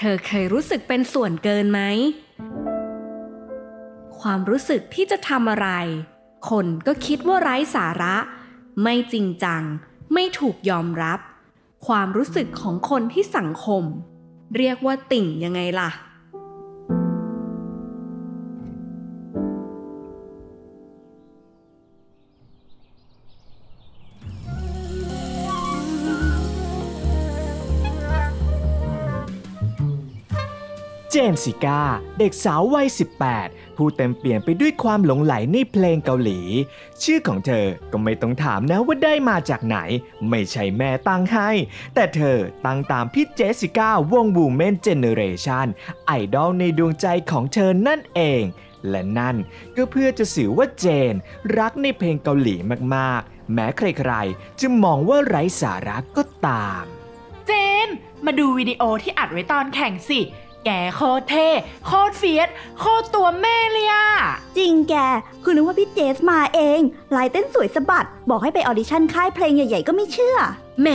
เธอเคยรู้สึกเป็นส่วนเกินไหม ความรู้สึกที่จะทำอะไร คนก็คิดว่าไร้สาระ ไม่จริงจัง ไม่ถูกยอมรับ ความรู้สึกของคนที่สังคม เรียกว่าติ่งยังไงล่ะ เจนสิก้า เด็กสาววัย 18 ผู้เต็มเปลี่ยนไปด้วยความหลงไหลในเพลงเกาหลี ชื่อของเธอก็ไม่ต้องถามนะว่าได้มาจากไหน ไม่ใช่แม่ตั้งให้ แต่เธอตั้งตามพี่เจสสิก้าวง Women Generation idol ในดวงใจของเธอนั่นเองและนั่นก็เพื่อจะสื่อว่าเจน รักในเพลงเกาหลีมากๆ แม้ใครๆ จะมองว่าไร้สาระก็ตาม เจน มาดูวิดีโอที่อัดไว้ตอนแข่งสิ แกโคตรเท่โคตร fierce โคตรตัวแม่เลยอะจริงแก คือนึกว่าพี่เจสมาเองลายเต้นสวยสะบัด บอกให้ไปออดิชั่นค่ายเพลงใหญ่ ๆ ก็ไม่เชื่อ แหม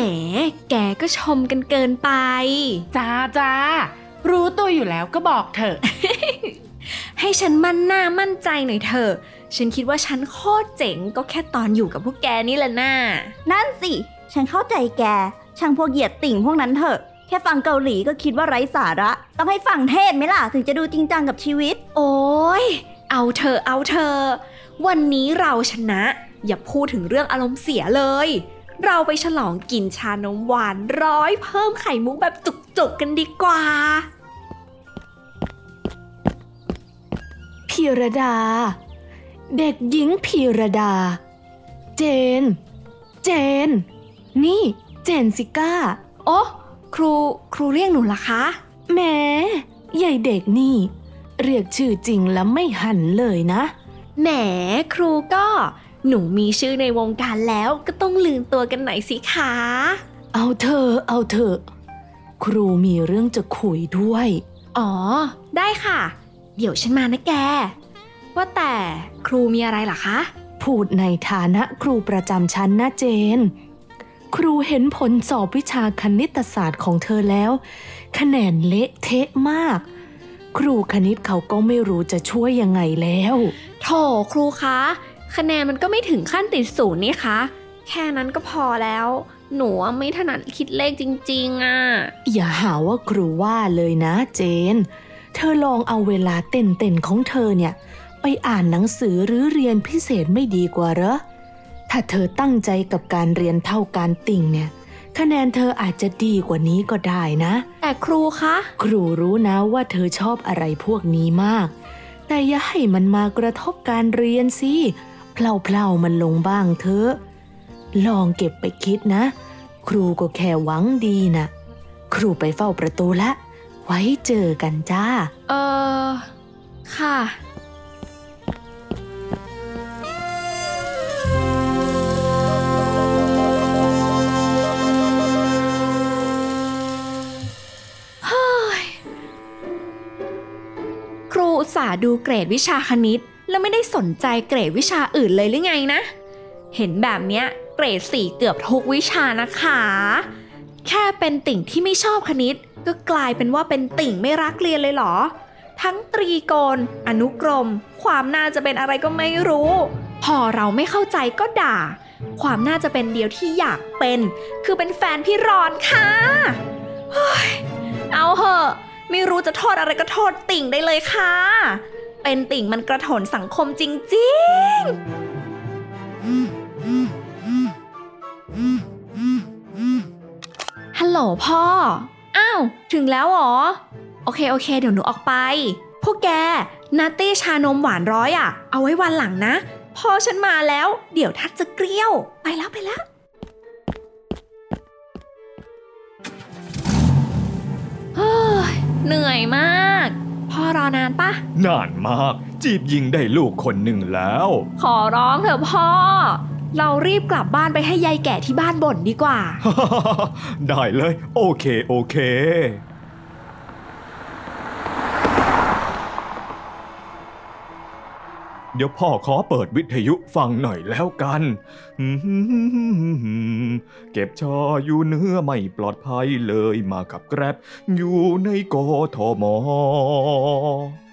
แกก็ชมกันเกินไป จ้าจ้ารู้ตัวอยู่แล้วก็บอกเถอะ ให้ฉันมั่นหน้ามั่นใจหน่อยเถอะ ฉันคิดว่าฉันโคตรเจ๋งก็แค่ตอนอยู่กับพวกแกนี่แหละน่านั่นสิ ฉันเข้าใจแก ช่างพวกเหยียดติ่งพวกนั้นเถอะ แค่ฟังเกาหลีก็คิดว่าไร้สาระ ต้องให้ฟังเทศไหมล่ะ ถึงจะดูจริงจังกับชีวิต โอ้ยเอาเธอะเอาเธอะวันนี้เราชนะ อย่าพูดถึงเรื่องอารมณ์เสียเลย เราไปฉลองกินชานมหวานร้อยเพิ่มไข่มุกแบบจุกๆกันดีกว่าพีรดา เด็กหญิงพีรดา เจน เจน นี่ เจนสิก้า โอ้ ครูครูเรียกหนูล่ะคะแหม้ใหญ่เด็กนี่ เรียกชื่อจริงแล้วไม่หันเลยนะ แหมครูก็ หนูมีชื่อในวงการแล้วก็ต้องลืมตัวกันหน่อยสิคะ เอาเธอะเอาเถอะครูมีเรื่องจะคุยด้วย อ๋อ ได้ค่ะ เดี๋ยวฉันมานะแก ว่าแต่ครูมีอะไรล่ะคะ พูดในฐานะครูประจำชั้นนะเจน ครูเห็นผลสอบวิชาคณิตศาสตร์ของเธอแล้ว คะแนนเละเทะมาก ครูคณิตเขาก็ไม่รู้จะช่วยยังไงแล้วโถครูคะ คะแนนมันก็ไม่ถึงขั้นติดศูนย์นี่คะ แค่นั้นก็พอแล้ว หนูอะไม่ถนัดคิดเลขจริงๆอะ อย่าหาว่าครูว่าเลยนะเจน เธอลองเอาเวลาเต้นๆของเธอเนี่ย ไปอ่านหนังสือหรือเรียนพิเศษไม่ดีกว่าเหรอ ถ้าเธอตั้งใจกับการเรียนเท่าการติ่งเนี่ย คะแนนเธออาจจะดีกว่านี้ก็ได้นะ แต่ครูคะ ครูรู้นะว่าเธอชอบอะไรพวกนี้มาก แต่อย่าให้มันมากระทบการเรียนสิเพลาๆมันลงบ้างเถอะ ลองเก็บไปคิดนะ ครูก็แค่หวังดีนะ ครูไปเฝ้าประตูละ ไว้เจอกันจ้า เออ ค่ะาดูเกรดวิชาคณิต แล้วไม่ได้สนใจเกรดวิชาอื่นเลยหรือไงนะ เห็นแบบเนี้ยเกรดสี่เกือบทุกวิชานะคะ แค่เป็นติ่งที่ไม่ชอบคณิต ก็กลายเป็นว่าเป็นติ่งไม่รักเรียนเลยเหรอ ทั้งตรีโกณอนุกรม ความน่าจะเป็นอะไรก็ไม่รู้ พอเราไม่เข้าใจก็ด่า ความน่าจะเป็นเดียวที่อยากเป็น คือเป็นแฟนพี่รอนค่ะเอาเหอะ ไม่รู้จะโทษอะไรก็โทษติ่งได้เลยค่ะ เป็นติ่งมันกระถนสังคมจริงๆ ฮัลโหลพ่อ อ้าว ถึงแล้วหรอ โอเค โอเค เดี๋ยวหนูออกไป พวกแกนัตตี้ชานมหวานร้อยอะ เอาไว้วันหลังนะ พ่อฉันมาแล้ว เดี๋ยวทัดจะเกลี้ยว ไปแล้วไปแล้ว เหนื่อยมาก พ่อรอนานปะนานมาก จีบยิงได้ลูกคนหนึ่งแล้ว ขอร้องเถอะพ่อ เรารีบกลับบ้านไปให้ยายแก่ที่บ้านบ่นดีกว่า ได้เลย โอเคโอเค ดี๋ยวพ่อขอเปิดวิทยุฟังหน่อยแล้วกัน เก็บชออยู่เนื้อไม่ปลอดภัยเลยมากับแกร็บ อยู่ในกทม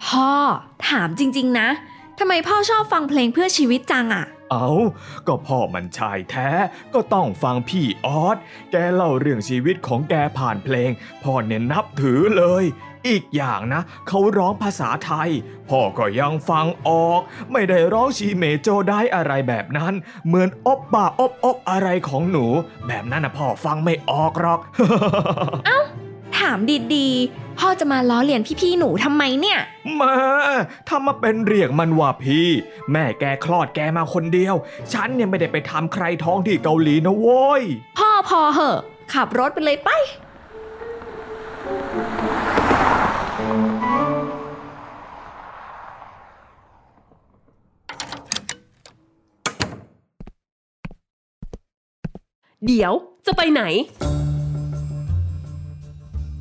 พ่อ ถามจริง ๆ นะทำไมพ่อชอบฟังเพลงเพื่อชีวิตจังอะเอาก็พ่อมันชายแท้ ก็ต้องฟังพี่ออส แกเล่าเรื่องชีวิตของแกผ่านเพลง พ่อเนี่ยนับถือเลย อีกอย่างนะ เขาร้องภาษาไทย พ่อก็ยังฟังออก ไม่ได้ร้องชีเมโจได้อะไรแบบนั้น เหมือนอบป่าอบอบอะไรของหนู แบบนั้นนะพ่อฟังไม่ออกหรอกถามดีๆ พ่อจะมาล้อเลียนพี่ๆหนูทำไมเนี่ยแม่ถ้ามาเป็นเรียกมันว่าพี่ แม่แกคลอดแกมาคนเดียว ฉันเนี่ยไม่ได้ไปทำใครท้องที่เกาหลีนะโว้ย พ่อพอเหอะ ขับรถไปเลยไป เดี๋ยวจะไปไหน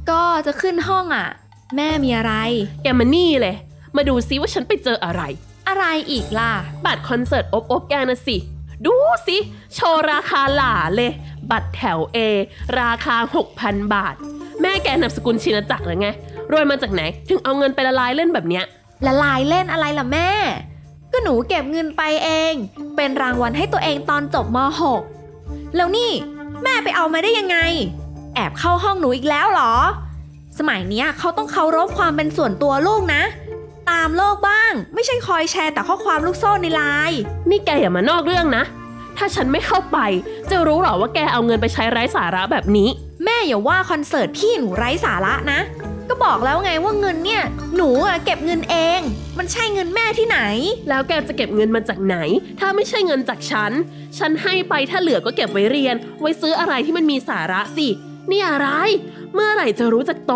ก็จะขึ้นห้องอะ แม่มีอะไร แกมานี่เลย มาดูซิว่าฉันไปเจออะไร อะไรอีกล่ะ บัตรคอนเสิร์ตอบอบแกนะสิ ดูสิ โชว์ราคาหล่าเลย บัตรแถว A ราคา 6,000 บาท แม่แกนามสกุลชินจักรหรือไง รวยมาจากไหน ถึงเอาเงินไปละลายเล่นแบบเนี้ย ละลายเล่นอะไรล่ะแม่ ก็หนูเก็บเงินไปเอง เป็นรางวัลให้ตัวเองตอนจบม .6 แล้วนี่แม่ไปเอามาได้ยังไง แอบเข้าห้องหนูอีกแล้วเหรอ สมัยเนี้ยเขาต้องเคารพความเป็นส่วนตัวลูกนะ ตามโลกบ้าง ไม่ใช่คอยแชร์แต่ข้อความลูกโซ่ในไลน์นี่แกอย่ามานอกเรื่องนะ ถ้าฉันไม่เข้าไป จะรู้เหรอว่าแกเอาเงินไปใช้ไร้สาระแบบนี้ แม่อย่าว่าคอนเสิร์ตพี่หนูไร้สาระนะ ก็บอกแล้วไงว่าเงินเนี่ย หนูอะเก็บเงินเอง มันใช่เงินแม่ที่ไหน แล้วแกจะเก็บเงินมาจากไหน ถ้าไม่ใช่เงินจากฉัน ฉันให้ไปถ้าเหลือก็เก็บไว้เรียน ไว้ซื้ออะไรที่มันมีสาระสิ นี่อะไร เมื่อไหร่จะรู้จักโต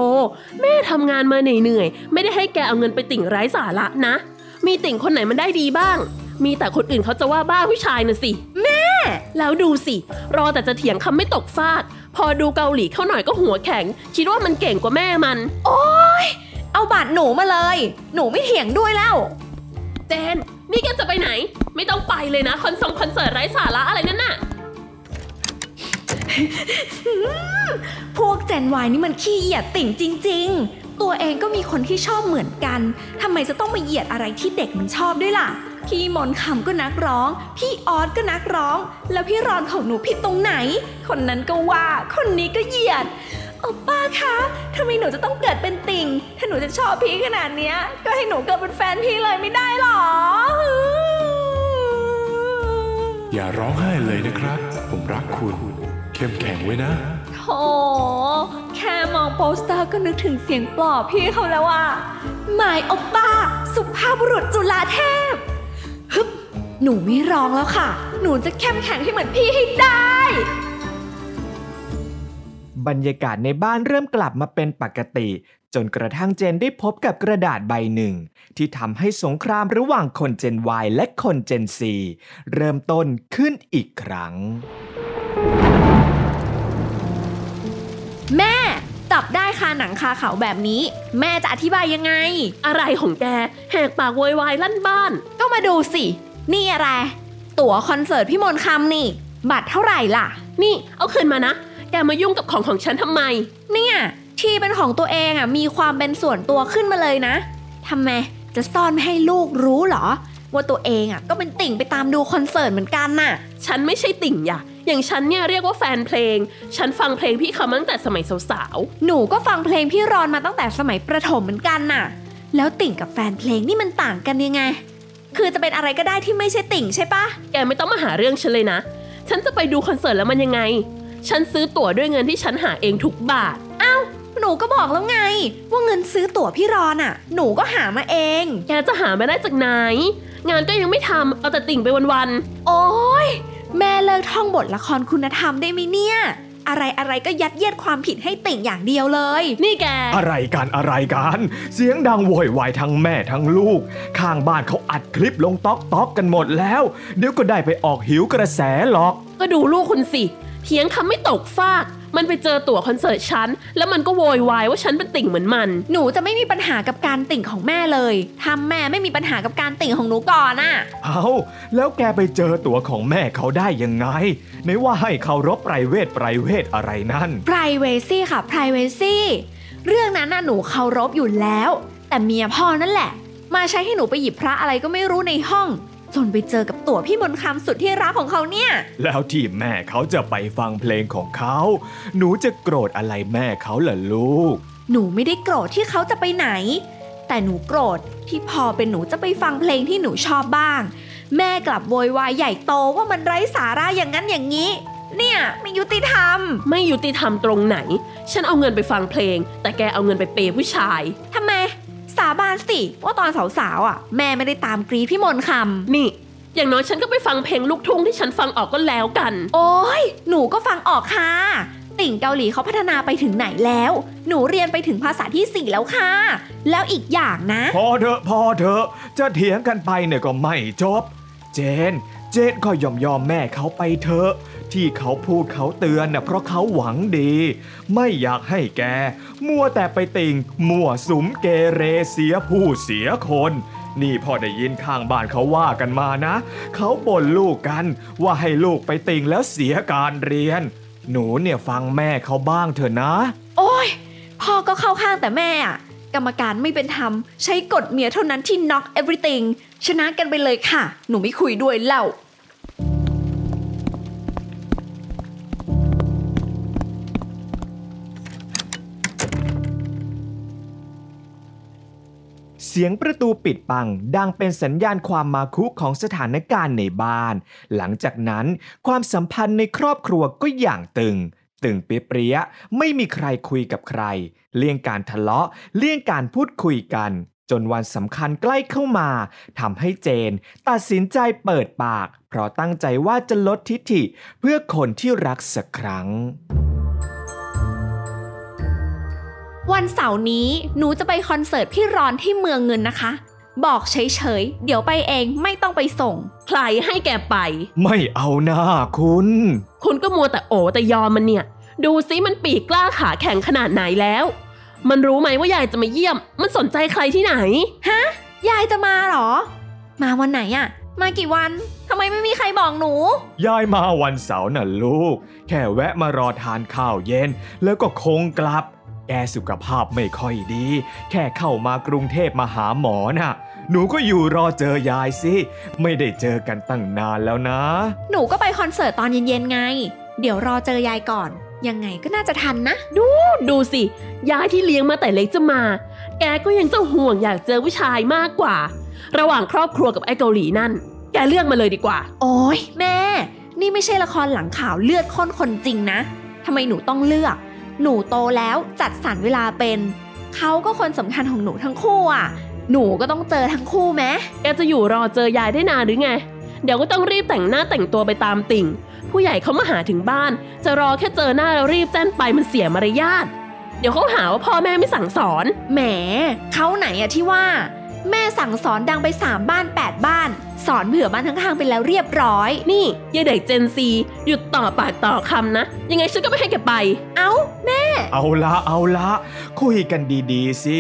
แม่ทำงานมาเหนื่อยๆ ไม่ได้ให้แกเอาเงินไปติ่งไร้สาระนะ มีติ่งคนไหนมันได้ดีบ้าง มีแต่คนอื่นเขาจะว่าบ้าผู้ชายน่ะสิ แม่ แล้วดูสิ รอแต่จะเถียงคำไม่ตกฟาก พอดูเกาหลีเข้าหน่อยก็หัวแข็ง คิดว่ามันเก่งกว่าแม่มัน เอาบัตรหนูมาเลย หนูไม่เถียงด้วยแล้ว เจน นี่แกจะไปไหน ไม่ต้องไปเลยนะคอนเสิร์ตคอนเสิร์ตไร้สาระอะไรนั่นน่ะ พวกเจนวายนี่มันขี้เหยียดติ่งจริง ๆ ตัวเองก็มีคนที่ชอบเหมือนกัน ทำไมจะต้องมาเหยียดอะไรที่เด็กมันชอบด้วยล่ะ พี่มนต์คำก็นักร้อง พี่ออสก็นักร้อง แล้วพี่รอนของหนูผิดตรงไหน คนนั้นก็ว่า คนนี้ก็เหยียด โอ้ป้าคะทำไมหนูจะต้องเกิดเป็นติ่ง ถ้าหนูจะชอบพี่ขนาดเนี้ย ก็ให้หนูเกิดเป็นแฟนพี่เลยไม่ได้หรอ อย่าร้องไห้เลยนะครับ ผมรักคุณ เข้มแข็งไว้นะโธ่แค่มองโปสเตอร์ก็นึกถึงเสียงปลอบพี่เขาแล้วอะหมายโอปป้า สุภาพบุรุษจุฬาเทพฮึบหนูไม่ร้องแล้วค่ะ หนูจะเข้มแข็งให้เหมือนพี่ให้ได้ บรรยากาศในบ้านเริ่มกลับมาเป็นปกติ จนกระทั่งเจนได้พบกับกระดาษใบหนึ่ง ที่ทำให้สงครามระหว่างคนเจน Y และคนเจน C เริ่มต้นขึ้นอีกครั้ง แม่จับได้คาหนังคาเขาแบบนี้ แม่จะอธิบายยังไง อะไรของแกแหกปากโวยวายลั่นบ้าน ก็มาดูสิ นี่อะไร ตั๋วคอนเสิร์ตพี่มนต์คำนี่ บัตรเท่าไหร่ล่ะ นี่เอาคืนมานะ แกมายุ่งกับของของฉันทำไม เนี่ยที่เป็นของตัวเองอะมีความเป็นส่วนตัวขึ้นมาเลยนะทำไมจะซ่อนไม่ให้ลูกรู้เหรอ ว่าตัวเองอะก็เป็นติ่งไปตามดูคอนเสิร์ตเหมือนกันน่ะ ฉันไม่ใช่ติ่งอย่าอย่างฉันเนี่ยเรียกว่าแฟนเพลง ฉันฟังเพลงพี่เขามาตั้งแต่สมัยสาวหนูก็ฟังเพลงพี่รอนมาตั้งแต่สมัยประถมเหมือนกันน่ะ แล้วติ่งกับแฟนเพลงนี่มันต่างกันยังไง คือจะเป็นอะไรก็ได้ที่ไม่ใช่ติ่งใช่ปะๆแกไม่ต้องมาหาเรื่องฉันเลยนะ ฉันจะไปดูคอนเสิร์ตแล้วมันยังไง ฉันซื้อตั๋วด้วยเงินที่ฉันหาเองทุกบาทหหนูก็บอกแล้วไง ว่าเงินซื้อตั๋วพี่รอนอะหนูก็หามาเอง แกจะหามาได้จากไหน งานก็ยังไม่ทำเอาแต่ติ่งไปวันโอ้ยแม่เลิกท่องบทละครคุณธรรมได้ไหมเนี่ย อะไรอะไรก็ยัดเยียดความผิดให้ติ่งอย่างเดียวเลยๆนี่แก อะไรกันอะไรกัน เสียงดังโวยวายทั้งแม่ทั้งลูก ข้างบ้านเขาอัดคลิปลงต๊อกต๊อกกันหมดแล้ว เดี๋ยวก็ได้ไปออกหิวกระแสหรอก ก็ดูลูกคุณสิ เถียงคำไม่ตกฟาก มันไปเจอตั๋วคอนเสิร์ตฉัน แล้วมันก็โวยวายว่าฉันเป็นติ่งเหมือนมัน หนูจะไม่มีปัญหากับการติ่งของแม่เลยถ้าแม่ไม่มีปัญหากับการติ่งของหนูก่อนอะเอาแล้วแกไปเจอตัวของแม่เขาได้ยังไงไหนว่าให้เคารพไพรเวทไพรเวทอะไรนั่น privacy ค่ะ privacy เรื่องนั้นน่ะหนูเคารพอยู่แล้ว แต่เมียพ่อนั่นแหละ มาใช้ให้หนูไปหยิบพระอะไรก็ไม่รู้ในห้อง จนไปเจอกับตั๋วพี่มนต์คำสุดที่รักของเขาเนี่ย แล้วที่แม่เขาจะไปฟังเพลงของเขา หนูจะโกรธอะไรแม่เขาล่ะลูก หนูไม่ได้โกรธที่เขาจะไปไหน แต่หนูโกรธที่พอเป็นหนูจะไปฟังเพลงที่หนูชอบบ้าง แม่กลับโวยวายใหญ่โตว่ามันไร้สาระอย่างนั้นอย่างนี้ เนี่ยไม่ยุติธรรม ไม่ยุติธรรมตรงไหน ฉันเอาเงินไปฟังเพลง แต่แกเอาเงินไปเปย์ผู้ชายทำไม สาบานสิ ว่าตอนสาวๆอะ แม่ไม่ได้ตามกรีดพี่มนต์คำนี่ อย่างน้อยฉันก็ไปฟังเพลงลูกทุ่งที่ฉันฟังออกก็แล้วกัน โอ้ยหนูก็ฟังออกค่ะ ติ่งเกาหลีเขาพัฒนาไปถึงไหนแล้ว หนูเรียนไปถึงภาษาที่สี่แล้วค่ะ แล้วอีกอย่างนะ พอเถอะพอเถอะจะเถียงกันไปเนี่ยก็ไม่จบ เจน เจนก็ยอมยอมแม่เขาไปเถอะ ที่เขาพูดเขาเตือนน่ะเพราะเขาหวังดี ไม่อยากให้แก มัวแต่ไปติงมั่วสุมเกเรเสียผู้เสียคนนี่พ่อได้ยินข้างบ้านเขาว่ากันมานะ เขาบ่นลูกกันว่าให้ลูกไปติงแล้วเสียการเรียน หนูเนี่ยฟังแม่เขาบ้างเถอะนะ โอ้ยพ่อก็เข้าข้างแต่แม่อะ กรรมการไม่เป็นธรรม ใช้กฎเมียเท่านั้นที่ knock everything ชนะกันไปเลยค่ะ หนูไม่คุยด้วยเล่าเสียงประตูปิดปังดังเป็นสัญญาณความมาคุของสถานการณ์ในบ้าน หลังจากนั้นความสัมพันธ์ในครอบครัวก็อย่างตึง ตึงเปรี้ยไม่มีใครคุยกับใคร เลี่ยงการทะเลาะ เลี่ยงการพูดคุยกัน จนวันสำคัญใกล้เข้ามาทำให้เจน ตัดสินใจเปิดปาก เพราะตั้งใจว่าจะลดทิฐิเพื่อคนที่รักสักครั้งวันเสาร์นี้หนูจะไปคอนเสิร์ตพี่รอนที่เมืองเงินนะคะ บอกเฉยๆ เดี๋ยวไปเองไม่ต้องไปส่ง ใครให้แกไป ไม่เอาหน้าคุณ คุณก็มัวแต่โอแต่ยอมมันเนี่ย ดูซิมันปีกกล้าขาแข็งขนาดไหนแล้ว มันรู้ไหมว่ายายจะมาเยี่ยม มันสนใจใครที่ไหนยายจะมาเหรอ มาวันไหนอะมากี่วัน ทำไมไม่มีใครบอกหนู ยายมาวันเสาร์น่ะลูก แค่แวะมารอทานข้าวเย็น แล้วก็คงกลับ แกสุขภาพไม่ค่อยดี แค่เข้ามากรุงเทพมาหาหมอน่ะ หนูก็อยู่รอเจอยายสิ ไม่ได้เจอกันตั้งนานแล้วนะ หนูก็ไปคอนเสิร์ตตอนเย็นๆไง เดี๋ยวรอเจอยายก่อน ยังไงก็น่าจะทันนะดูสิ ยายที่เลี้ยงมาแต่เล็กจะมา แกก็ยังจะห่วงอยากเจอผู้ชายมากกว่า ระหว่างครอบครัวกับไอ้เกาหลีนั่น แกเลือกมาเลยดีกว่า โอ้ยแม่ นี่ไม่ใช่ละครหลังข่าวเลือดข้นคนจริงนะทำไมหนูต้องเลือก หนูโตแล้วจัดสรรเวลาเป็น เขาก็คนสำคัญของหนูทั้งคู่อะ หนูก็ต้องเจอทั้งคู่ไหมแกจะอยู่รอเจอยายได้นานหรือไง เดี๋ยวก็ต้องรีบแต่งหน้าแต่งตัวไปตามติ่ง ผู้ใหญ่เขามาหาถึงบ้าน จะรอแค่เจอหน้าแล้วรีบแจ้นไปมันเสียมารยาท เดี๋ยวเขาหาว่าพ่อแม่ไม่สั่งสอน แหมเขาไหนอะที่ว่า แม่สั่งสอนดังไปสามบ้านแปดบ้าน สอนเผื่อบ้านทั้งๆไปแล้วเรียบร้อย นี่ยายเด็กเจนซีหยุดต่อปากต่อคำนะ ยังไงฉันก็ไม่ให้แกไป เอ้าเอาละเอาละคุยกันดีๆสิ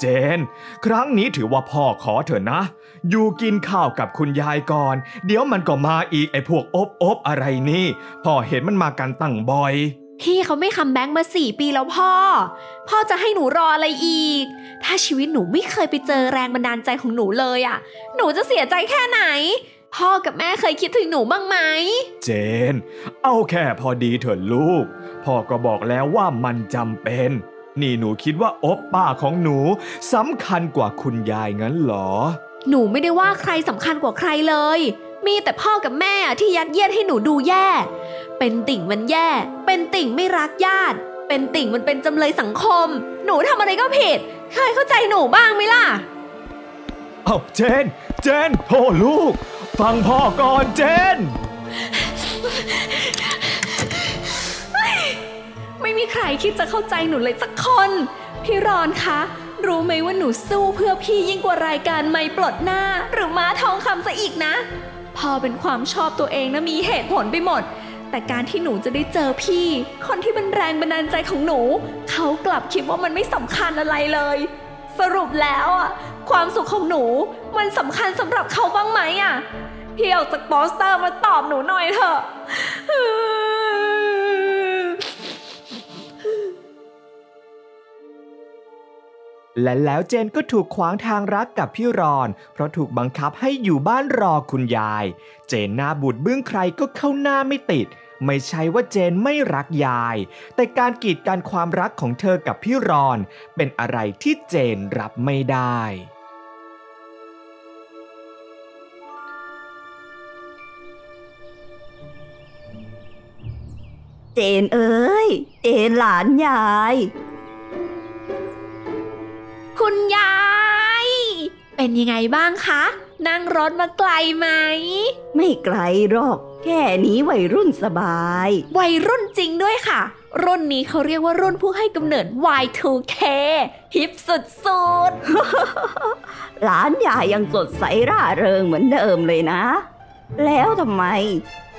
เจน ครั้งนี้ถือว่าพ่อขอเถอะนะ อยู่กินข้าวกับคุณยายก่อน เดี๋ยวมันก็มาอีกไอ้พวกอบอบอะไรนี่ พ่อเห็นมันมากันตั้งบ่อย พี่เขาไม่ comeback มาสี่ปีแล้วพ่อ พ่อจะให้หนูรออะไรอีก ถ้าชีวิตหนูไม่เคยไปเจอแรงบันดาลใจของหนูเลยอะหนูจะเสียใจแค่ไหนพ่อกับแม่เคยคิดถึงหนูบ้างไหม เจน เอาแค่พอดีเถอะลูก พ่อก็บอกแล้วว่ามันจำเป็น นี่หนูคิดว่าอปป้าของหนูสำคัญกว่าคุณยายงั้นเหรอ หนูไม่ได้ว่าใครสำคัญกว่าใครเลย มีแต่พ่อกับแม่อะที่ยัดเยียดให้หนูดูแย่ เป็นติ่งมันแย่ เป็นติ่งไม่รักญาติ เป็นติ่งมันเป็นจำเลยสังคม หนูทำอะไรก็ผิด เคยเข้าใจหนูบ้างไหมล่ะ เอ้าเจน เจนโอ้ลูก ฟังพ่อก่อนเจน ไม่มีใครคิดจะเข้าใจหนูเลยสักคน พี่รอนคะ รู้ไหมว่าหนูสู้เพื่อพี่ยิ่งกว่ารายการไม่ปลดหน้า หรือม้าทองคำซะอีกนะ พอเป็นความชอบตัวเองนะมีเหตุผลไปหมด แต่การที่หนูจะได้เจอพี่ คนที่เป็นแรงบันดาลใจของหนู เขากลับคิดว่ามันไม่สำคัญอะไรเลย สรุปแล้วอะความสุขของหนูมันสำคัญสำหรับเขาบ้างไหมอะพี่ออกจากโปสเตอร์มาตอบหนูหน่อยเถอะ และแล้วเจนก็ถูกขวางทางรักกับพี่รอน เพราะถูกบังคับให้อยู่บ้านรอคุณยาย เจนหน้าบูดบื้งใครก็เข้าหน้าไม่ติด ไม่ใช่ว่าเจนไม่รักยาย แต่การกีดกันความรักของเธอกับพี่รอน เป็นอะไรที่เจนรับไม่ได้เจนเอ้ย เจนหลานยาย คุณยาย เป็นยังไงบ้างคะ นั่งรถมาไกลไหม ไม่ไกลหรอก แค่นี้วัยรุ่นสบาย วัยรุ่นจริงด้วยค่ะ รุ่นนี้เขาเรียกว่ารุ่นผู้ให้กำเนิด Y2K ฮิปสุดหลานยายยังสดใสร่าเริงเหมือนเดิมเลยนะ แล้วทำไม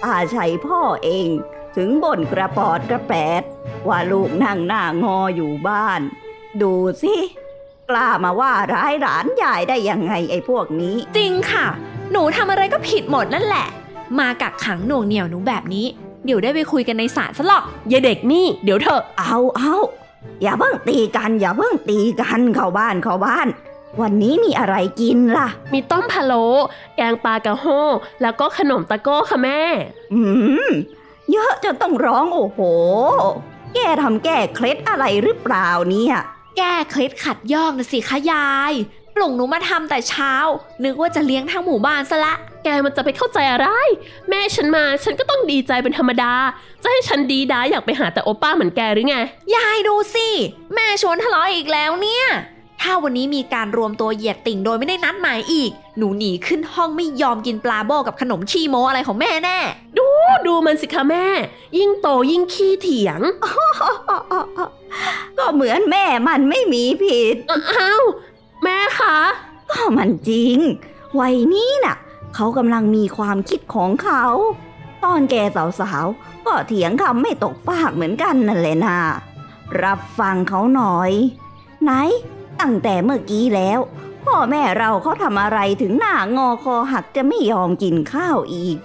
ตาชัยพ่อเองถึงบ่นกระปอดกระแปด ว่าลูกนั่งหน้างออยู่บ้าน ดูสิ กล้ามาว่าร้ายหลานยายได้ยังไงไอ้พวกนี้ๆจริงค่ะ หนูทำอะไรก็ผิดหมดนั่นแหละ มากักขังหน่วงเหนียวหนูแบบนี้ เดี๋ยวได้ไปคุยกันในศาลซะหรอกอย่าเด็กนี่ เดี๋ยวเถอะ เอาเอาอย่าเพิ่งตีกัน อย่าเพิ่งตีกันเข้าบ้านเข้าบ้าน วันนี้มีอะไรกินล่ะ มีต้มพะโล้แกงปลากระโฮแล้วก็ขนมตะโก้ค่ะแม่ อืม เยอะจนต้องร้องโอ้โห แกทำแก้เคล็ดอะไรหรือเปล่าเนี่ย แก้เคล็ดขัดยอกนะสิคะยายปลุงหนูมาทำแต่เช้า นึกว่าจะเลี้ยงทั้งหมู่บ้านซะละ แกมันจะไปเข้าใจอะไร แม่ฉันมาฉันก็ต้องดีใจเป็นธรรมดา จะให้ฉันดีดาอยากไปหาแต่โอป้าเหมือนแกหรือไง ยายดูสิ แม่ชวนทะเลาะอีกแล้วเนี่ย ถ้าวันนี้มีการรวมตัวเหยียดติ่งโดยไม่ได้นัดหมายอีก หนูหนีขึ้นห้องไม่ยอมกินปลาโบกับขนมชีโมอะไรของแม่แน่ ดู ดูมันสิคะแม่ ยิ่งโตยิ่งขี้เถียง ก็เหมือนแม่มันไม่มีผิด อ้าว แม่คะ ก็มันจริง วัยนี้น่ะ เขากำลังมีความคิดของเขา ตอนแกสาวๆ ก็เถียงคำไม่ตกปากเหมือนกันนั่นแหละนะรับฟังเขาหน่อย ไหน ตั้งแต่เมื่อกี้แล้วพ่อแม่เราเขาทำอะไรถึงหน้างอคอหักจะไม่ยอมกินข้าวอีก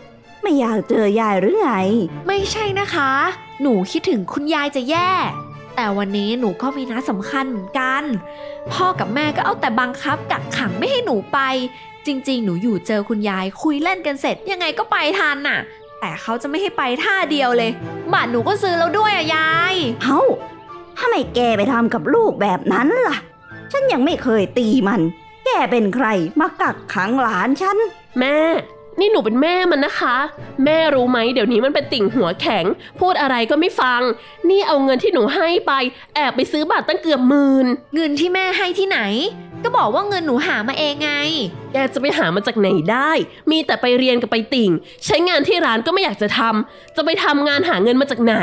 ไม่อยากเจอยายหรือไง ไม่ใช่นะคะ หนูคิดถึงคุณยายจะแย่ แต่วันนี้หนูก็มีนัดสำคัญเหมือนกัน พ่อกับแม่ก็เอาแต่บังคับกักขังไม่ให้หนูไป จริง ๆ หนูอยู่เจอคุณยายคุยเล่นกันเสร็จ ยังไงก็ไปทันน่ะ แต่เขาจะไม่ให้ไปท่าเดียวเลยบัตรหนูก็ซื้อแล้วด้วยอะยายเฮ้าทำไมแกไปทำกับลูกแบบนั้นล่ะ ฉันยังไม่เคยตีมัน แกเป็นใครมากักขังหลานฉัน แม่ นี่หนูเป็นแม่มันนะคะ แม่รู้ไหมเดี๋ยวนี้มันเป็นติ่งหัวแข็ง พูดอะไรก็ไม่ฟัง นี่เอาเงินที่หนูให้ไป แอบไปซื้อบัตรตั้งเกือบหมื่นเงินที่แม่ให้ที่ไหน ก็บอกว่าเงินหนูหามาเองไง แกจะไปหามาจากไหนได้ มีแต่ไปเรียนกับไปติ่ง ใช้งานที่ร้านก็ไม่อยากจะทำจะไปทำงานหาเงินมาจากไหน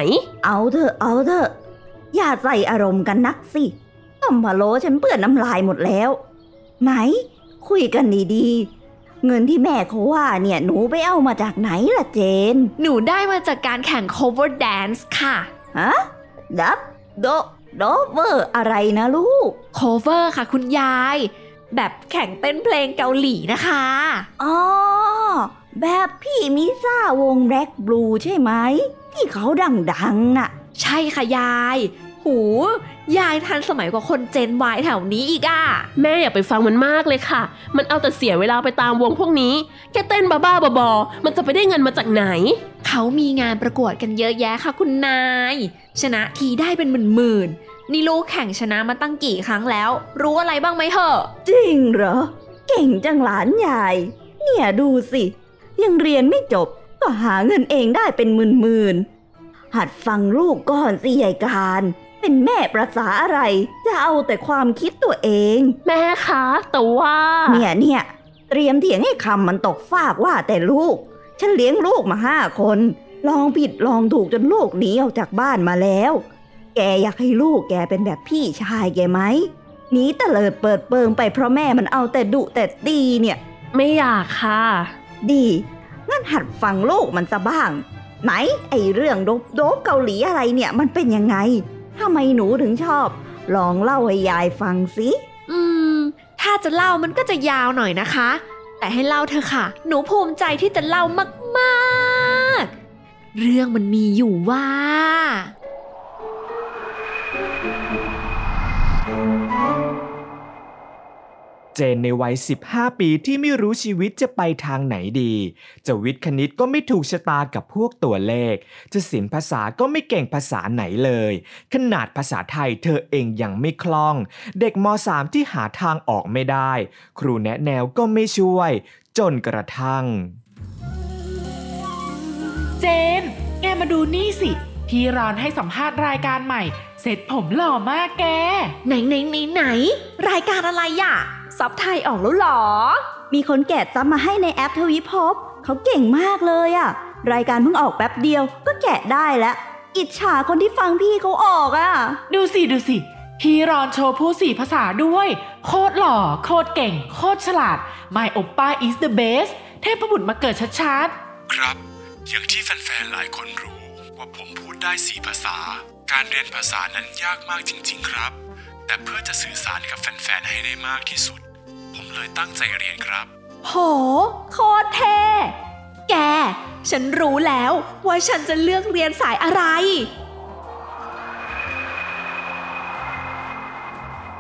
เอาเถอะเอาเถอะ อย่าใส่อารมณ์กันนักสิต้มพะโล้ฉันเปื้อนน้ำลายหมดแล้ว ไหน คุยกันดีๆ เงินที่แม่เขาว่าเนี่ยหนูไปเอามาจากไหนล่ะเจน หนูได้มาจากการแข่ง cover dance ค่ะฮะดับโดโดเวอร์อะไรนะลูก cover ค่ะคุณยาย แบบแข่งเต้นเพลงเกาหลีนะคะ อ๋อ แบบพี่มิซ่าวงแร็กบลูใช่ไหม ที่เขาดังๆน่ะ ใช่ค่ะยาย หูยายทันสมัยกว่าคนเจนวายแถวนี้อีกอะแม่อย่าไปฟังมันมากเลยค่ะ มันเอาแต่เสียเวลาไปตามวงพวกนี้ แค่เต้นบ้าๆบอๆมันจะไปได้เงินมาจากไหน เขามีงานประกวดกันเยอะแยะค่ะคุณนาย ชนะทีได้เป็นหมื่นๆนี่ลูกแข่งชนะมาตั้งกี่ครั้งแล้ว รู้อะไรบ้างไหมเหอะ จริงเหรอ เก่งจังหลานใหญ่เนี่ยดูสิ ยังเรียนไม่จบ ก็หาเงินเองได้เป็นหมื่นๆหัดฟังลูกก่อนสิยายการ เป็นแม่ประษาอะไร จะเอาแต่ความคิดตัวเอง แม่คะแต่ว่า เนี่ยเนี่ยเตรียมเถียงให้คำมันตกฟากว่าแต่ลูก ฉันเลี้ยงลูกมาห้าคน ลองผิดลองถูกจนลูกหนีออกจากบ้านมาแล้ว แกอยากให้ลูกแกเป็นแบบพี่ชายแกไหมหนีเตลิดเปิดเปิงไปเพราะแม่มันเอาแต่ดุแต่ตีเนี่ย ไม่อยากค่ะ ดีงั้นหัดฟังลูกมันซะบ้าง ไหนไอเรื่องโดบโดบเกาหลีอะไรเนี่ยมันเป็นยังไง ทำไมหนูถึงชอบ ลองเล่าให้ยายฟังสิ อืม ถ้าจะเล่ามันก็จะยาวหน่อยนะคะ แต่ให้เล่าเธอะค่ะ หนูภูมิใจที่จะเล่ามาก ๆ เรื่องมันมีอยู่ว่า เจนในวัย 15 ปีที่ไม่รู้ชีวิตจะไปทางไหนดี จะวิทย์คณิตก็ไม่ถูกชะตากับพวกตัวเลข จะศิลป์ภาษาก็ไม่เก่งภาษาไหนเลย ขนาดภาษาไทยเธอเองยังไม่คล่อง เด็กม .3 ที่หาทางออกไม่ได้ ครูแนะแนวก็ไม่ช่วย จนกระทั่ง เจน แกมาดูนี่สิพี่รอนให้สัมภาษณ์รายการใหม่ เสร็จผมหล่อมากแก ไหนไหนไหนไหน รายการอะไรอะ ซับไทยออกแล้วหรอ มีคนแกะซับมาให้ในแอปทวิภพเขาเก่งมากเลยอะรายการเพิ่งออกแป๊บเดียวก็แกะได้แล้วอิจฉาคนที่ฟังพี่เขาออกอะดูสิดูสิพี่รอนโชว์ผู้สี่ภาษาด้วย โคตรหล่อ โคตรเก่ง โคตรฉลาด My Oppa is the best เทพบุตรมาเกิดชัดครับ อย่างที่แฟนๆ หลายคนรู้ว่าผมพูดได้สี่ภาษา การเรียนภาษานั้นยากมากจริงๆ ครับ แต่เพื่อจะสื่อสารกับแฟนๆ ให้ได้มากที่สุด เลยตั้งใจเรียนครับ โห โคตรเท่แก ฉันรู้แล้วว่าฉันจะเลือกเรียนสายอะไร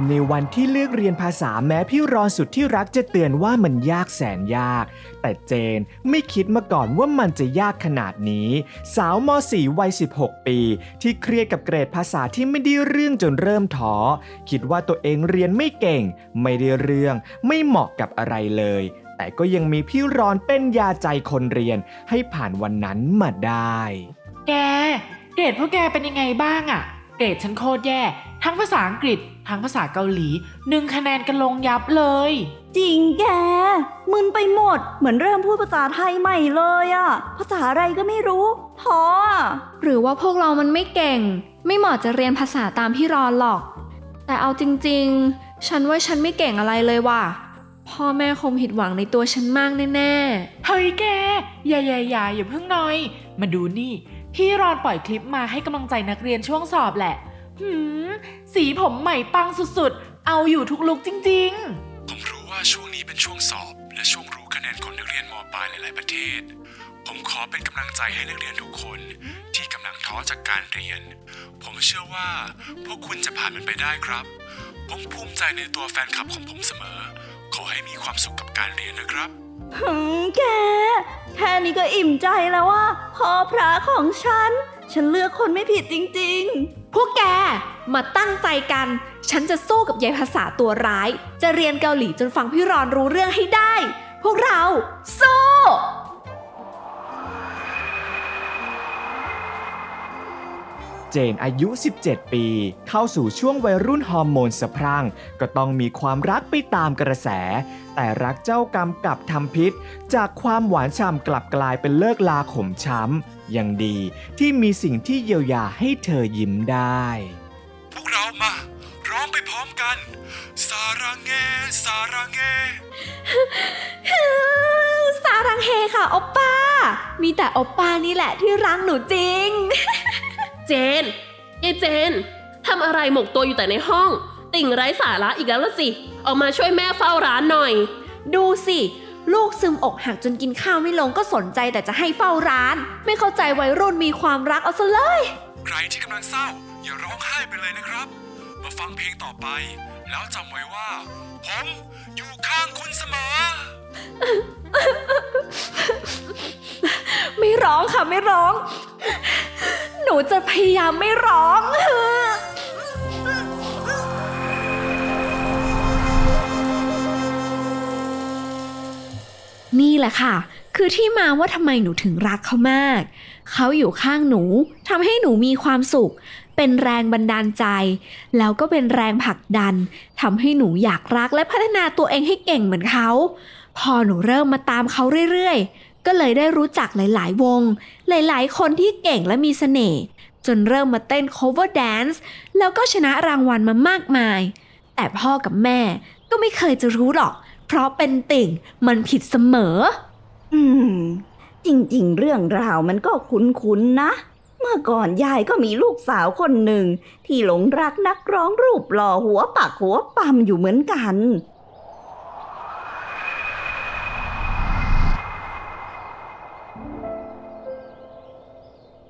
ในวันที่เลือกเรียนภาษาแม้พี่รอนสุดที่รักจะเตือนว่ามันยากแสนยาก แต่เจนไม่คิดมาก่อนว่ามันจะยากขนาดนี้ สาวม .4 วัย 16 ปี ที่เครียดกับเกรดภาษาที่ไม่ได้เรื่องจนเริ่มท้อคิดว่าตัวเองเรียนไม่เก่ง ไม่ได้เรื่อง ไม่เหมาะกับอะไรเลย แต่ก็ยังมีพี่รอนเป็นยาใจคนเรียนให้ผ่านวันนั้นมาได้ แก เกรดพวกแกเป็นยังไงบ้างอะเกรดฉันโคตรแย่ ทั้งภาษาอังกฤษ ทั้งภาษาเกาหลีหนึ่งคะแนนกันลงยับเลย จริงแก มึนไปหมด เหมือนเริ่มพูดภาษาไทยใหม่เลยอะภาษาอะไรก็ไม่รู้ท้ออะหรือว่าพวกเรามันไม่เก่ง ไม่เหมาะจะเรียนภาษาตามพี่รอนหรอก แต่เอาจริง ๆ ฉันว่าฉันไม่เก่งอะไรเลยว่ะพ่อแม่คงผิดหวังในตัวฉันมากแน่เฮ้ยแก อย่าอย่าอย่าอย่าเพิ่งหน่อย มาดูนี่ พี่รอนปล่อยคลิปมาให้กำลังใจนักเรียนช่วงสอบแหละ หืมสีผมใหม่ปังสุดๆ เอาอยู่ทุกลุกจริงๆ ผมรู้ว่าช่วงนี้เป็นช่วงสอบ และช่วงรู้คะแนนของนักเรียนมปลายหลายๆประเทศ ผมขอเป็นกำลังใจให้นักเรียนทุกคนที่กำลังท้อจากการเรียน ผมเชื่อว่า พวกคุณจะผ่านมันไปได้ครับ ผมภูมิใจในตัวแฟนคลับของผมเสมอ ขอให้มีความสุขกับการเรียนนะครับหืมแก แค่นี้ก็อิ่มใจแล้วว่าพ่อพระของฉัน ฉันเลือกคนไม่ผิดจริงๆ พวกแก มาตั้งใจกัน ฉันจะสู้กับยายภาษาตัวร้าย จะเรียนเกาหลีจนฟังพี่รอนรู้เรื่องให้ได้ พวกเราสู้ เจนอายุ 17 ปี เข้าสู่ช่วงวัยรุ่นฮอร์โมนสะพรั่ง ก็ต้องมีความรักไปตามกระแส แต่รักเจ้ากรรมกลับทำพิษ จากความหวานฉ่ำกลับกลายเป็นเลิกลาขมช้ำ ยังดีที่มีสิ่งที่เยียวยาให้เธอยิ้มได้ พวกเรามาร้องไปพร้อมกัน สารังเง สารังเง สารังเฮค่ะ โอปป้า มีแต่โอปป้านี่แหละที่รักหนูจริง เจนยายเจนทำอะไรหมกตัวอยู่แต่ในห้อง ติ่งไร้สาระอีกแล้วละสิ ออกมาช่วยแม่เฝ้าร้านหน่อย ดูสิ ลูกซึมอกหักจนกินข้าวไม่ลงก็สนใจแต่จะให้เฝ้าร้าน ไม่เข้าใจวัยรุ่นมีความรักเอาซะเลย ใครที่กำลังเศร้า อย่าร้องไห้ไปเลยนะครับ มาฟังเพลงต่อไป แล้วจำไว้ว่า ผมอยู่ข้างคุณเสมอ ไม่ร้องค่ะไม่ร้อง หนูจะพยายามไม่ร้องนี่แหละค่ะ คือที่มาว่าทำไมหนูถึงรักเขามาก เขาอยู่ข้างหนูทำให้หนูมีความสุข เป็นแรงบันดาลใจ แล้วก็เป็นแรงผลักดันทำให้หนูอยากรักและพัฒนาตัวเองให้เก่งเหมือนเขา พอหนูเริ่มมาตามเขาเรื่อยๆ ก็เลยได้รู้จักหลายๆ วง หลายๆ คนที่เก่งและมีเสน่ห์จนเริ่มมาเต้น cover dance แล้วก็ชนะรางวัลมามากมาย แต่พ่อกับแม่ก็ไม่เคยจะรู้หรอก เพราะเป็นติ่งมันผิดเสมอ อืม จริงๆ เรื่องราวมันก็คุ้นๆนะ เมื่อก่อนยายก็มีลูกสาวคนหนึ่ง ที่หลงรักนักร้องรูปหล่อหัวปักหัวปั๊มอยู่เหมือนกัน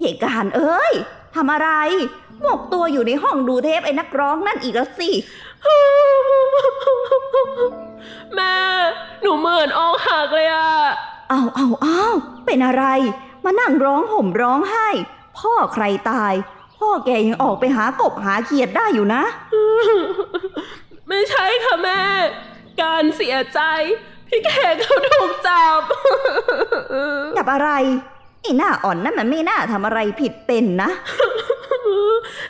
เหตุการณ์เอ้ยทำอะไร หมกตัวอยู่ในห้องดูเทปไอ้นักร้องนั่นอีกแล้วสิ แม่ หนูเหมือนอกหักเลยอะเอาเอาเอาเป็นอะไร มานั่งร้องห่มร้องไห้ พ่อใครตาย พ่อแกยังออกไปหากบหาเขียดได้อยู่นะ ไม่ใช่ค่ะแม่ การเสียใจ พี่แขกเขาถูกจับ จับอะไร ไอ้หน้าอ่อนนั่นมันไม่น่าทำอะไรผิดเป็นนะ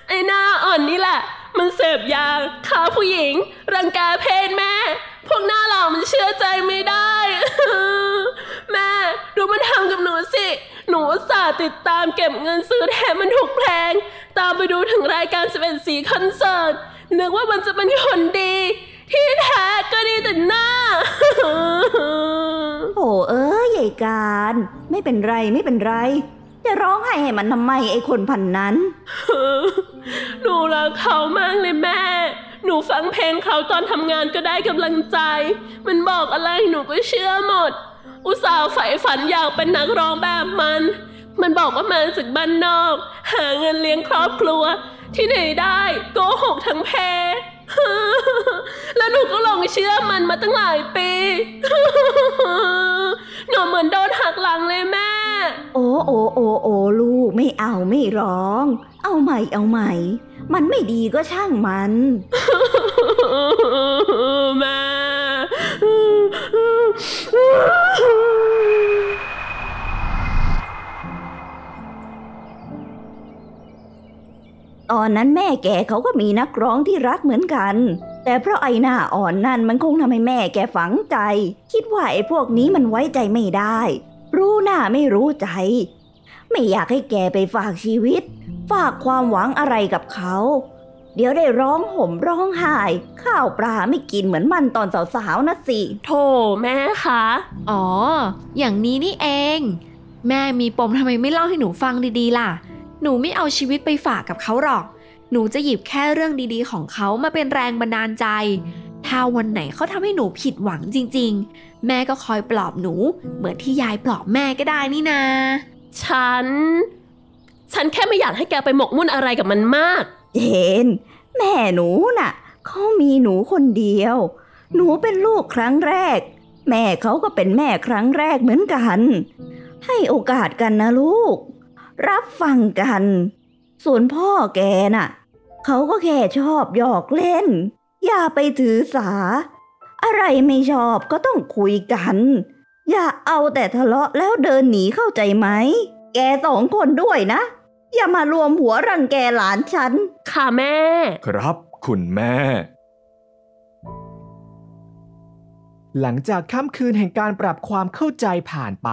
ไอ้หน้าอ่อนนี่แหละ มันเสพยาฆ่าผู้หญิง รังแกเพศแม่ พวกหน้าเรามันเชื่อใจไม่ได้ แม่ ดูมันทำกับหนูสิ หนูสาติดตามเก็บเงินซื้อแถมมันถูกเพลง ตามไปดูถึงรายการ11สีคอนเสิร์ตนึกว่ามันจะเป็นคนดี ที่แท้ก็ดีแต่หน้า โอ้เอ้ยใหญ่การ ไม่เป็นไรไม่เป็นไร จะร้องไห้ให้มันทำไมไอ้คนพันนั้นหนูรักเขามากเลยแม่ หนูฟังเพลงเขาตอนทำงานก็ได้กำลังใจ มันบอกอะไรหนูก็เชื่อหมด อุตส่าห์ใฝ่ฝันอยากเป็นนักร้องแบบมัน มันบอกว่ามาจากบ้านนอก หาเงินเลี้ยงครอบครัว ที่ไหนได้โกหกทั้งเพ แล้วหนูก็หลงเชื่อมันมาตั้งหลายปี หนูเหมือนโดนหักหลังเลยแม่ โอ้โอ้โอ้โอ้ลูกไม่เอาไม่ร้อง เอาใหม่เอาใหม่ มันไม่ดีก็ช่างมัน แม่ ตอนนั้นแม่แกเขาก็มีนักร้องที่รักเหมือนกัน แต่เพราะไอ้หน้าอ่อนนั่นมันคงทำให้แม่แกฝังใจ คิดว่าไอ้พวกนี้มันไว้ใจไม่ได้ รู้หน้าไม่รู้ใจ ไม่อยากให้แกไปฝากชีวิต ฝากความหวังอะไรกับเขา เดี๋ยวได้ร้องห่มร้องไห้ ข้าวปลาไม่กินเหมือนมันตอนสาวๆนะสิโถแม่คะ อ๋อ อย่างนี้นี่เอง แม่มีปมทำไมไม่เล่าให้หนูฟังดีๆล่ะ หนูไม่เอาชีวิตไปฝากกับเขาหรอก หนูจะหยิบแค่เรื่องดีๆ ของเขามาเป็นแรงบันดาลใจ ถ้าวันไหนเขาทำให้หนูผิดหวังจริง ๆ แม่ก็คอยปลอบหนู เหมือนที่ยายปลอบแม่ก็ได้นี่นา ฉัน ฉันแค่ไม่อยากให้แกไปหมกมุ่นอะไรกับมันมาก เจน แม่หนูน่ะเขามีหนูคนเดียว หนูเป็นลูกครั้งแรก แม่เขาก็เป็นแม่ครั้งแรกเหมือนกัน ให้โอกาสกันนะลูก รับฟังกัน ส่วนพ่อแกน่ะ เขาก็แค่ชอบหยอกเล่น อย่าไปถือสา อะไรไม่ชอบก็ต้องคุยกัน อย่าเอาแต่ทะเลาะแล้วเดินหนีเข้าใจไหม แกสองคนด้วยนะ อย่ามารวมหัวรังแกหลานฉัน ค่ะแม่ ครับ คุณแม่ หลังจากค่ำคืนแห่งการปรับความเข้าใจผ่านไป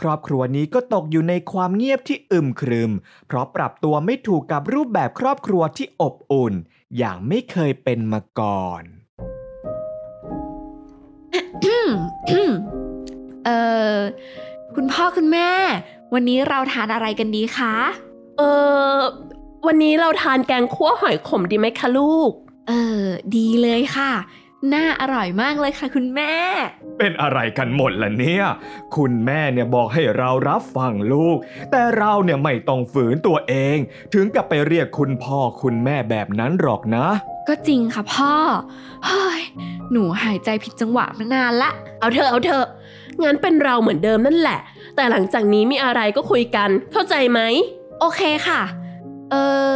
ครอบครัวนี้ก็ตกอยู่ในความเงียบที่อึมครึม เพราะปรับตัวไม่ถูกกับรูปแบบครอบครัวที่อบอุ่น อย่างไม่เคยเป็นมาก่อน เออคุณพ่อคุณแม่ วันนี้เราทานอะไรกันดีคะ เออวันนี้เราทานแกงคั่วหอยขมดีไหมคะลูก เออ ดีเลยค่ะ น่าอร่อยมากเลยค่ะคุณแม่ เป็นอะไรกันหมดล่ะเนี่ย คุณแม่เนี่ยบอกให้เรารับฟังลูก แต่เราเนี่ยไม่ต้องฝืนตัวเอง ถึงกับไปเรียกคุณพ่อคุณแม่แบบนั้นหรอกนะ ก็จริงค่ะพ่อ เฮ้ย หนูหายใจผิดจังหวะมานานละ เอาเถอะเอาเถอะ งั้นเป็นเราเหมือนเดิมนั่นแหละ แต่หลังจากนี้มีอะไรก็คุยกัน เข้าใจไหม โอเคค่ะ เออ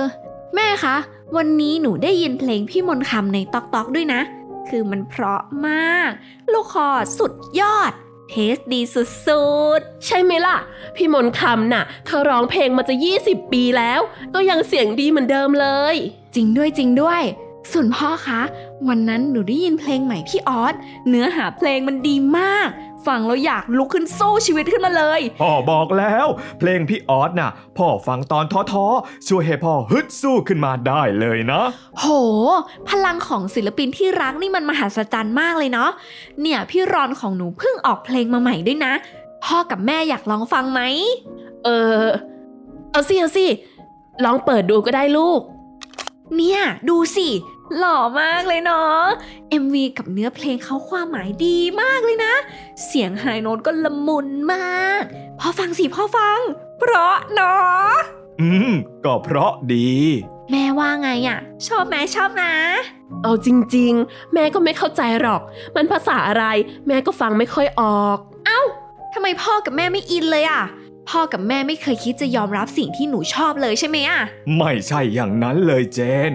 แม่คะ วันนี้หนูได้ยินเพลงพี่มนต์คำในตอกตอกด้วยนะ คือมันเพราะมาก ลูกคอสุดยอดแถเทสดีสุดใช่ไหมล่ะ พี่มนต์คำน่ะเขาร้องเพลงมาจะ 20 ปีแล้ว ก็ยังเสียงดีเหมือนเดิมเลยๆจริงด้วยจริงด้วย ส่วนพ่อคะ วันนั้นหนูได้ยินเพลงใหม่พี่ออสเนื้อหาเพลงมันดีมาก ฟังแล้วอยากลุกขึ้นสู้ชีวิตขึ้นมาเลย พ่อบอกแล้ว เพลงพี่ออสน่ะ พ่อฟังตอนท้อๆ ช่วยให้พ่อฮึดสู้ขึ้นมาได้เลยนะ โห พลังของศิลปินที่รักนี่มันมหัศจรรย์มากเลยเนาะ เนี่ยพี่รอนของหนูเพิ่งออกเพลงมาใหม่ด้วยนะ พ่อกับแม่อยากลองฟังไหม เออ เอาสิเอาสิ ลองเปิดดูก็ได้ลูก เนี่ยดูสิ หล่อมากเลยเนาะ MV กับเนื้อเพลงเขาความหมายดีมากเลยนะ เสียงไฮโน้ตก็ละมุนมากพ่อฟังสิพ่อฟัง เพราะเนาะ อืม ก็เพราะดี แม่ว่าไงอะ่ะชอบไหมชอบนะ เอาจริง ๆ แม่ก็ไม่เข้าใจหรอก มันภาษาอะไร แม่ก็ฟังไม่ค่อยออกทำไมพ่อกับแม่ไม่อินเลยอะ่ะ พ่อกับแม่ไม่เคยคิดจะยอมรับสิ่งที่หนูชอบเลยใช่ไหมอะ่ะไม่ใช่อย่างนั้นเลยเจน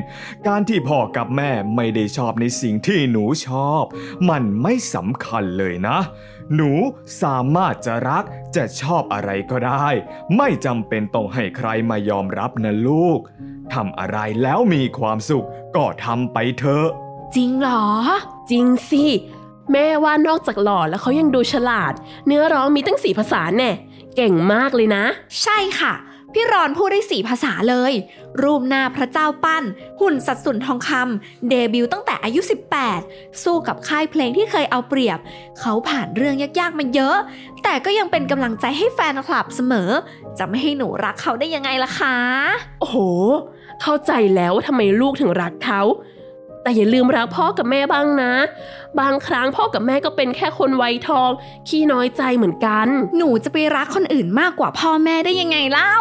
การที่พ่อกับแม่ไม่ได้ชอบในสิ่งที่หนูชอบ มันไม่สำคัญเลยนะ หนูสามารถจะรักจะชอบอะไรก็ได้ ไม่จำเป็นต้องให้ใครมายอมรับนะลูกทำอะไรแล้วมีความสุขก็ทำไปเถอะ จริงเหรอ จริงสิ แม่ว่านอกจากหล่อแล้วเขายังดูฉลาด เนื้อร้องมีตั้งสีภาษาแน่ เก่งมากเลยนะ ใช่ค่ะ พี่รอนพูดได้สี่ภาษาเลย รูปหน้าพระเจ้าปั้น หุ่นสัดส่วนทองคำเดบิวต์ตั้งแต่อายุ 18 สู้กับค่ายเพลงที่เคยเอาเปรียบ เขาผ่านเรื่องยากๆมาเยอะ แต่ก็ยังเป็นกำลังใจให้แฟนคลับเสมอ จะไม่ให้หนูรักเขาได้ยังไงล่ะคะ โอ้โห เข้าใจแล้วว่าทำไมลูกถึงรักเขา แต่อย่าลืมรักพ่อกับแม่บ้างนะ บางครั้งพ่อกับแม่ก็เป็นแค่คนวัยทอง ขี้น้อยใจเหมือนกัน หนูจะไปรักคนอื่นมากกว่าพ่อแม่ได้ยังไงเล่า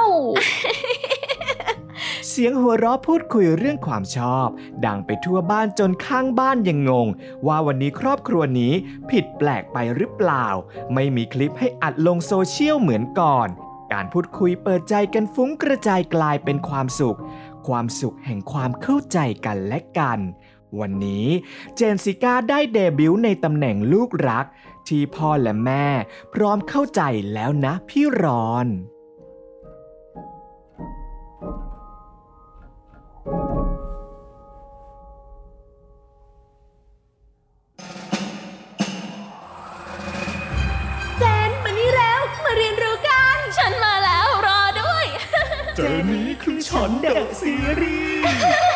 เสียงหัวเราะพูดคุยเรื่องความชอบ ดังไปทั่วบ้านจนข้างบ้านยังงง ว่าวันนี้ครอบครัวนี้ผิดแปลกไปหรือเปล่า ไม่มีคลิปให้อัดลงโซเชียลเหมือนก่อน การพูดคุยเปิดใจกันฟุ้งกระจายกลายเป็นความสุขความสุขแห่งความเข้าใจกันและกัน วันนี้เจนซิก้าได้เดบิวต์ในตำแหน่งลูกรัก ที่พ่อและแม่ พร้อมเข้าใจแล้วนะพี่รอนเจนมานี่แล้วมาเรียนรู้กันฉันมาแล้วรอด้วยเจอนี้คือฉันเดอะซีรีส์